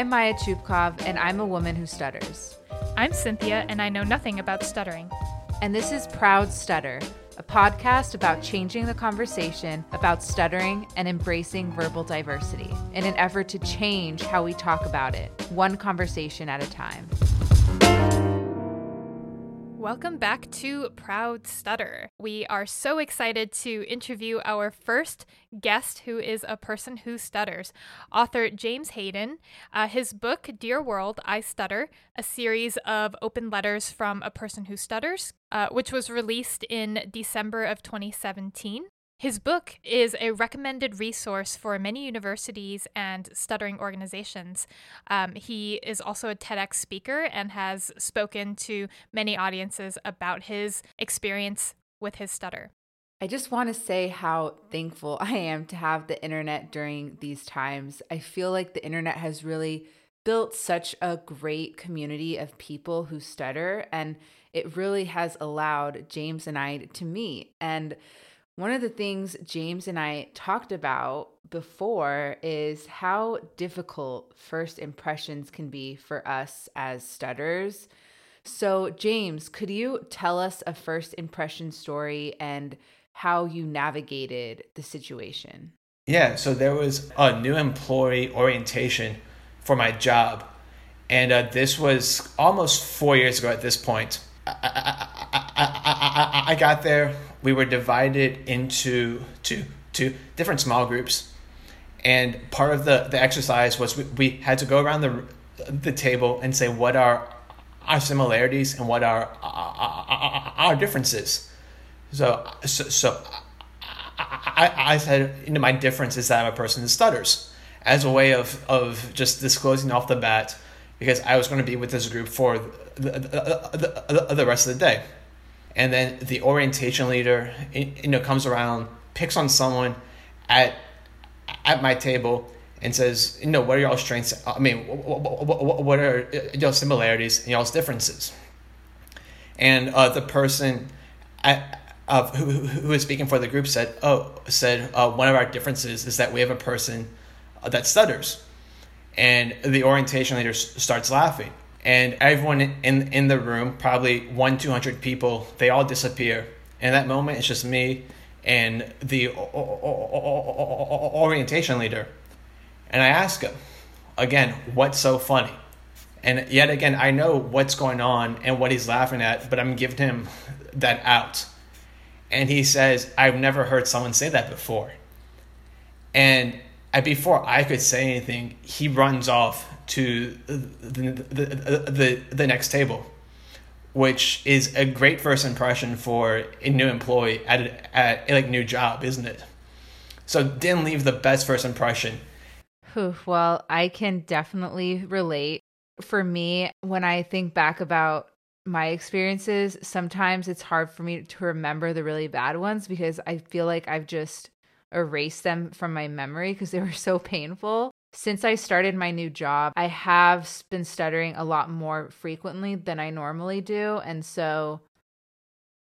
I'm Maya Chupkov, and I'm a woman who stutters. I'm Cynthia, and I know nothing about stuttering. And this is Proud Stutter, a podcast about changing the conversation about stuttering and embracing verbal diversity in an effort to change how we talk about it, one conversation at a time. Welcome back to Proud Stutter. We are so excited to interview our first guest, who is a person who stutters, author James Hayden. Uh, his book, Dear World, I Stutter, a series of open letters from a person who stutters, uh, which was released in December of 2017. His book is a recommended resource for many universities and stuttering organizations. Um, he is also a TEDx speaker and has spoken to many audiences about his experience with his stutter. I just want to say how thankful I am to have the internet during these times. I feel like the internet has really built such a great community of people who stutter, and it really has allowed James and I to meet. And one of the things James and I talked about before is how difficult first impressions can be for us as stutters. So, James, could you tell us a first impression story and how you navigated the situation? Yeah, so there was a new employee orientation for my job. And uh, this was almost four years ago at this point. I, I, I, I, got there. We were divided into two, two different small groups. And part of the, the exercise was we, we had to go around the, the table and say what are our similarities and what are our, our differences. So, so, so I, I said, you know, my difference is that I'm a person that stutters as a way of, of just disclosing off the bat because I was going to be with this group for the, the, the, the rest of the day. And then the orientation leader, you know, comes around, picks on someone at at my table and says, you know, what are y'all strengths? I mean, what are y'all similarities and y'all's differences? And uh, the person at, uh, who, who is speaking for the group said, oh, said uh, one of our differences is that we have a person that stutters. And the orientation leader starts laughing and everyone in in the room, probably one two hundred people, they all disappear. In that moment, it's just me and the orientation leader, and I ask him again, "What's so funny?" And yet again, I know what's going on and what he's laughing at, but I'm giving him that out. And he says, I've never heard someone say that before. And before I could say anything, he runs off to the, the, the, the next table, which is a great first impression for a new employee at a, at a like new job, isn't it? So didn't leave the best first impression. Well, I can definitely relate. For me, when I think back about my experiences, sometimes it's hard for me to remember the really bad ones because I feel like I've just erased them from my memory because they were so painful. Since I started my new job, I have been stuttering a lot more frequently than I normally do. And so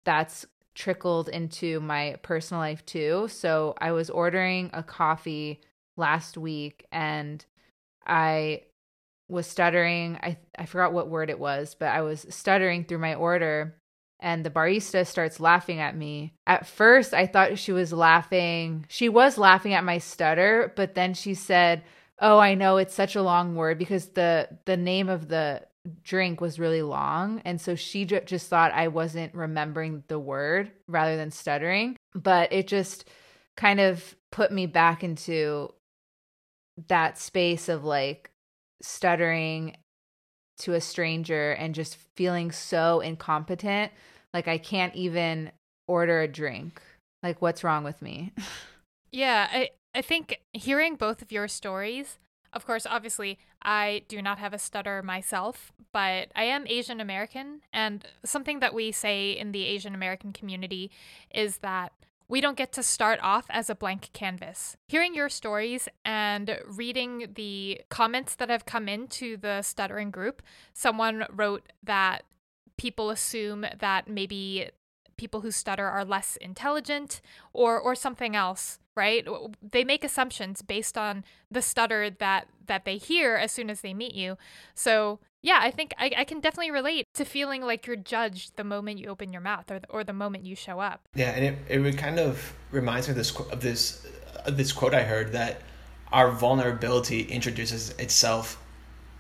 that's trickled into my personal life too. So I was ordering a coffee last week and I was stuttering. I I forgot what word it was, but I was stuttering through my order and the barista starts laughing at me. At first, I thought she was laughing. She was laughing at my stutter, but then she said, Oh, I know it's such a long word because the the name of the drink was really long and so she j- just thought I wasn't remembering the word rather than stuttering, but it just kind of put me back into that space of like stuttering to a stranger and just feeling so incompetent like I can't even order a drink. Like what's wrong with me? yeah, I I think hearing both of your stories, of course, obviously, I do not have a stutter myself, but I am Asian American. And something that we say in the Asian American community is that we don't get to start off as a blank canvas. Hearing your stories and reading the comments that have come into the stuttering group, someone wrote that people assume that maybe people who stutter are less intelligent or or something else right? They make assumptions based on the stutter that that they hear as soon as they meet you. So yeah i think i, I can definitely relate to feeling like you're judged the moment you open your mouth or, or the moment you show up. Yeah and it, it kind of reminds me of this of this of this quote i heard that our vulnerability introduces itself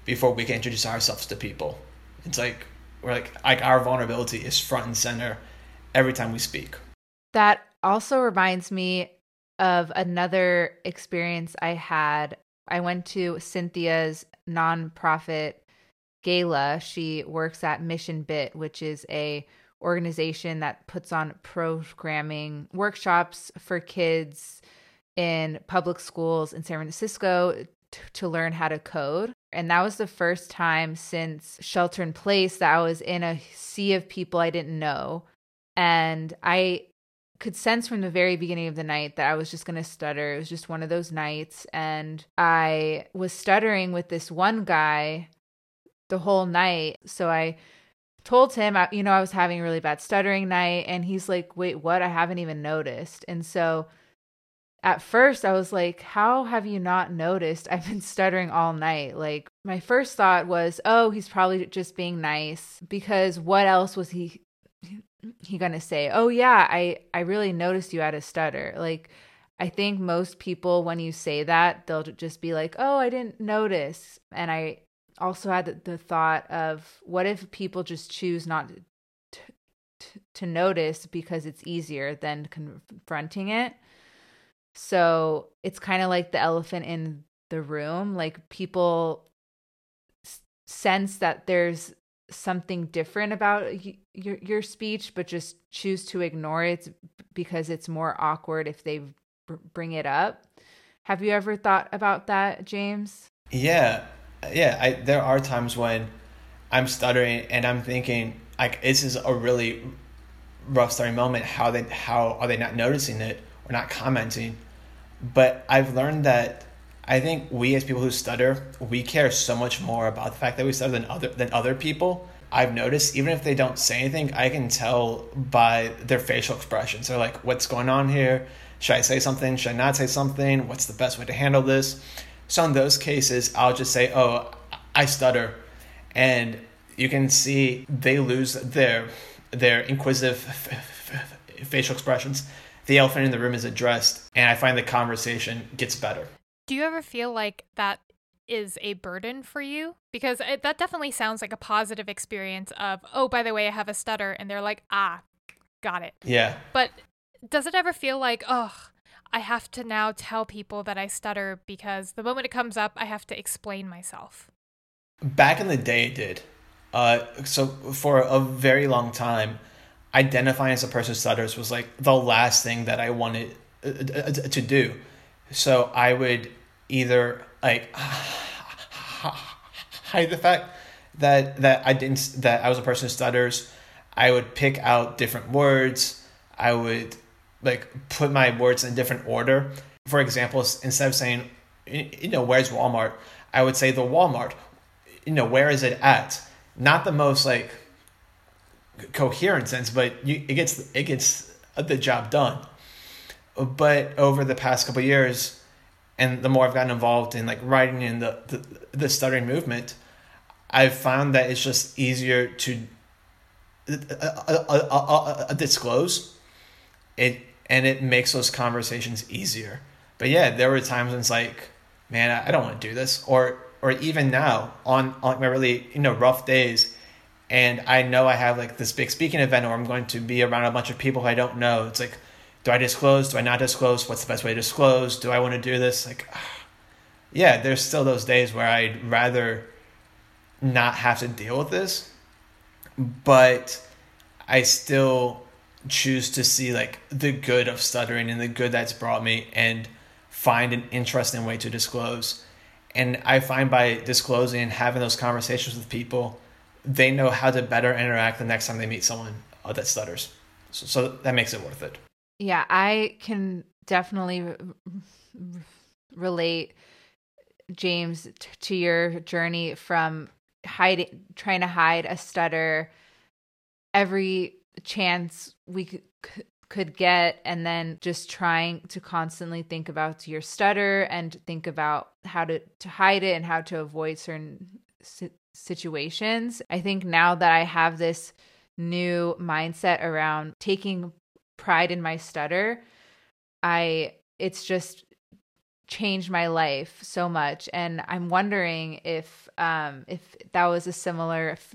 before we can introduce ourselves to people. It's like we're like like our vulnerability is front and center every time we speak that also reminds me of another experience I had. I went to Cynthia's nonprofit gala. She works at Mission Bit, which is a organization that puts on programming workshops for kids in public schools in San Francisco to learn how to code. And that was the first time since shelter in place that I was in a sea of people I didn't know. And I could sense from the very beginning of the night that I was just going to stutter. It was just one of those nights. And I was stuttering with this one guy the whole night. So I told him, you know, I was having a really bad stuttering night. And he's like, wait, what? I haven't even noticed. And so at first I was like, how have you not noticed? I've been stuttering all night. Like, my first thought was, oh, he's probably just being nice because what else was he he gonna say, "Oh yeah, I I really noticed you had a stutter." Like I think most people when you say that, they'll just be like, "Oh, I didn't notice." And I also had the, the thought of what if people just choose not to, to, to notice because it's easier than confronting it. So, it's kind of like the elephant in the room, like people sense that there's something different about your your speech but just choose to ignore it because it's more awkward if they bring it up. Have you ever thought about that james? Yeah yeah I, there are times when i'm stuttering and i'm thinking like this is a really rough starting moment how they how are they not noticing it or not commenting but i've learned that I think we as people who stutter, we care so much more about the fact that we stutter than other than other people. I've noticed even if they don't say anything, I can tell by their facial expressions. They're like, "What's going on here? Should I say something? Should I not say something? What's the best way to handle this?" So in those cases, I'll just say, "Oh, I stutter," and you can see they lose their their inquisitive facial expressions. The elephant in the room is addressed, and I find the conversation gets better. Do you ever feel like that is a burden for you? Because it, that definitely sounds like a positive experience of, oh, by the way, I have a stutter. And they're like, ah, got it. Yeah. But does it ever feel like, oh, I have to now tell people that I stutter because the moment it comes up, I have to explain myself? Back in the day, it did. Uh, so for a very long time, identifying as a person who stutters was like the last thing that I wanted uh, uh, to do. So I would either like hide the fact that that I didn't that I was a person who stutters. I would pick out different words. I would like put my words in different order. For example, instead of saying, you know, where's Walmart, I would say the Walmart. You know, where is it at? Not the most like coherent sense, but you, it gets it gets the job done. But over the past couple years, and the more I've gotten involved in like writing in the, the, the stuttering movement, I've found that it's just easier to uh, uh, uh, disclose it, and it makes those conversations easier. But yeah, there were times when it's like, man, I don't want to do this, or or even now on on my really you know rough days, and I know I have like this big speaking event, or I'm going to be around a bunch of people who I don't know. It's like do I disclose? Do I not disclose? What's the best way to disclose? Do I want to do this? Like, yeah, there's still those days where I'd rather not have to deal with this, but I still choose to see like the good of stuttering and the good that's brought me and find an interesting way to disclose. And I find by disclosing and having those conversations with people, they know how to better interact the next time they meet someone uh, that stutters. So, so that makes it worth it. Yeah, I can definitely r- r- relate, James, t- to your journey from hiding, trying to hide a stutter every chance we could could get and then just trying to constantly think about your stutter and think about how to to hide it and how to avoid certain situations i think now that i have this new mindset around taking pride in my stutter i it's just changed my life so much and i'm wondering if um if that was a similar f-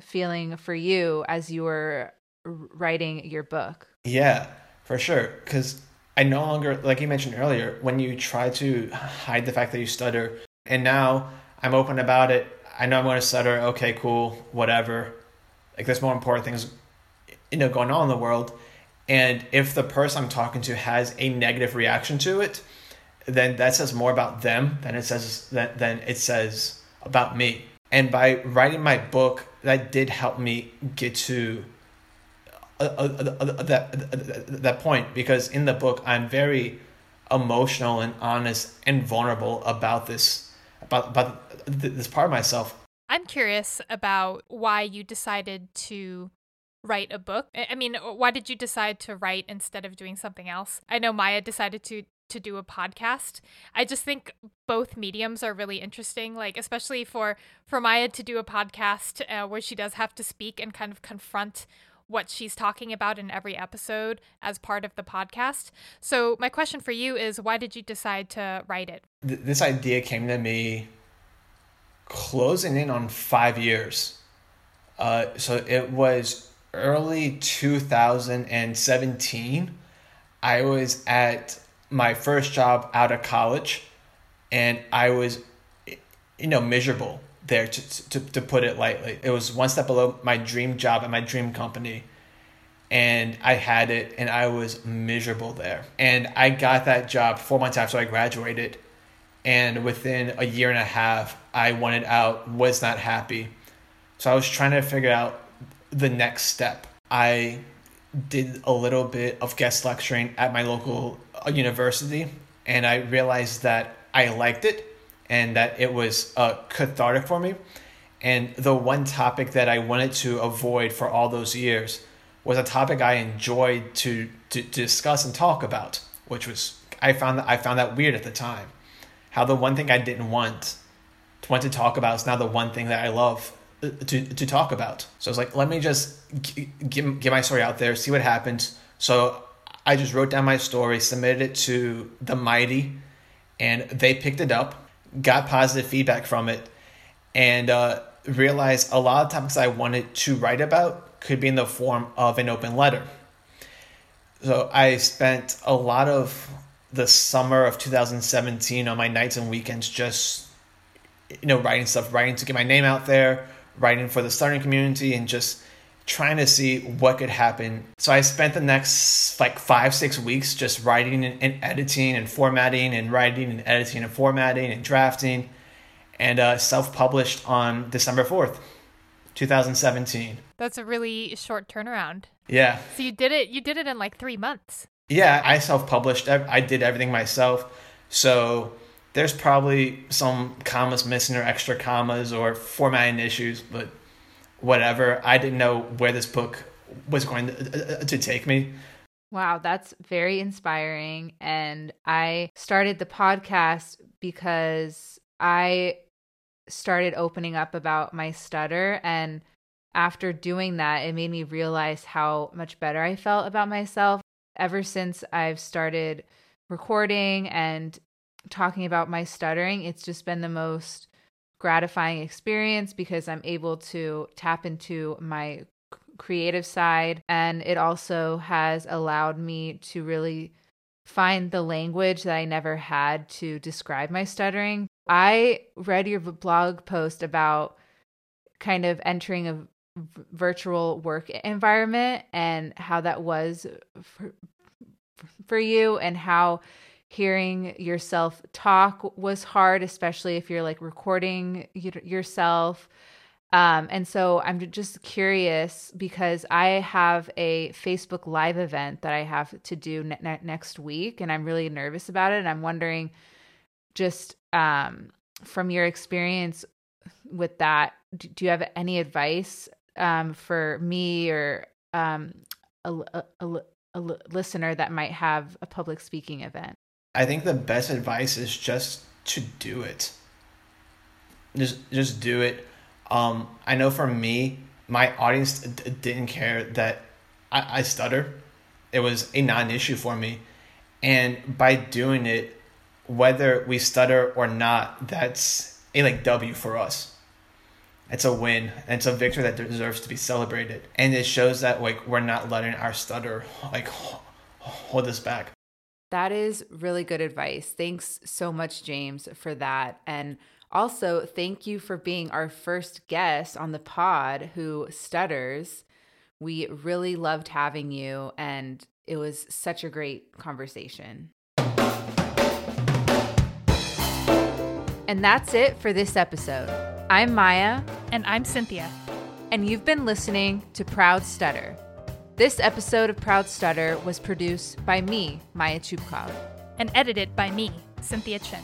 feeling for you as you were writing your book. Yeah, for sure. Because I no longer, like you mentioned earlier, when you try to hide the fact that you stutter, and now I'm open about it. I know I'm going to stutter. Okay, cool, whatever. Like there's more important things, you know, going on in the world. And if the person I'm talking to has a negative reaction to it, then that says more about them than it says than, than it says about me. And by writing my book, that did help me get to uh, uh, uh, that that point because in the book I'm very emotional and honest and vulnerable about this about about this part of myself. I'm curious about why you decided to write a book. I mean, why did you decide to write instead of doing something else? I know Maya decided to to do a podcast. I just think both mediums are really interesting, like especially for for Maya to do a podcast uh, where she does have to speak and kind of confront what she's talking about in every episode as part of the podcast. So, my question for you is why did you decide to write it? This idea came to me closing in on five years. Uh, so, it was early 2017. I was at my first job out of college and I was, you know, miserable there to, to, to put it lightly. It was one step below my dream job at my dream company. And I had it and I was miserable there. And I got that job four months after I graduated. And within a year and a half, I wanted out, was not happy. So I was trying to figure out the next step. I did a little bit of guest lecturing at my local uh, university and I realized that I liked it and that it was uh, cathartic for me. And the one topic that I wanted to avoid for all those years was a topic I enjoyed to, to, discuss and talk about, which was I found that I found that weird at the time. How the one thing I didn't want to want to talk about is now the one thing that I love uh, to to talk about. So I was like, let me just get, get my story out there, see what happens. So I just wrote down my story, submitted it to the Mighty, and they picked it up got positive feedback from it, and uh, realized a lot of topics I wanted to write about could be in the form of an open letter. So I spent a lot of the summer of 2017 on my nights and weekends just you know writing stuff, writing to get my name out there, writing for the starting community, and just trying to see what could happen. So I spent the next like five, six weeks just writing and, and editing and formatting and writing and editing and formatting and drafting and uh, self published on December 4th, 2017. That's a really short turnaround. Yeah. So you did it, you did it in like three months. Yeah, I self published. I did everything myself. So there's probably some commas missing or extra commas or formatting issues, but whatever. I didn't know where this book was going to, uh, to take me. Wow, that's very inspiring. And I started the podcast because I started opening up about my stutter. And after doing that, it made me realize how much better I felt about myself. Ever since I've started recording and talking about my stuttering, it's just been the most gratifying experience because I'm able to tap into my creative side. And it also has allowed me to really find the language that I never had to describe my stuttering. I read your blog post about kind of entering a virtual work environment and how that was for, for you and how hearing yourself talk was hard, especially if you're like recording yourself. Um, and so I'm just curious because I have a Facebook Live event that I have to do ne- ne- next week, and I'm really nervous about it. And I'm wondering, just um, from your experience with that, do, do you have any advice um, for me or um, a, a, a, a listener that might have a public speaking event? I think the best advice is just to do it. Just just do it. Um, I know for me, my audience d- didn't care that I, I stutter. It was a non-issue for me, and by doing it, whether we stutter or not, that's a like W for us. It's a win. It's a victory that deserves to be celebrated, and it shows that like we're not letting our stutter like hold us back. That is really good advice. Thanks so much, James, for that. And also, thank you for being our first guest on the pod who stutters. We really loved having you, and it was such a great conversation. And that's it for this episode. I'm Maya. And I'm Cynthia. And you've been listening to Proud Stutter. This episode of Proud Stutter was produced by me, Maya Chupkov, and edited by me, Cynthia Chin.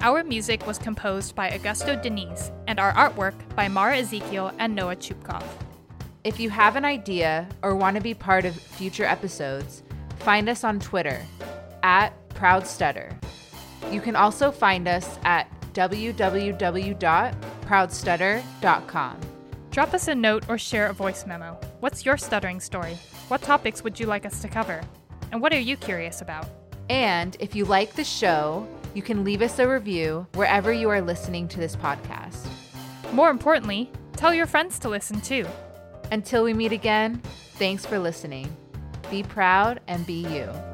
Our music was composed by Augusto Deniz, and our artwork by Mara Ezekiel and Noah Chupkov. If you have an idea or want to be part of future episodes, find us on Twitter at Proud Stutter. You can also find us at www.proudstutter.com. Drop us a note or share a voice memo. What's your stuttering story? What topics would you like us to cover? And what are you curious about? And if you like the show, you can leave us a review wherever you are listening to this podcast. More importantly, tell your friends to listen too. Until we meet again, thanks for listening. Be proud and be you.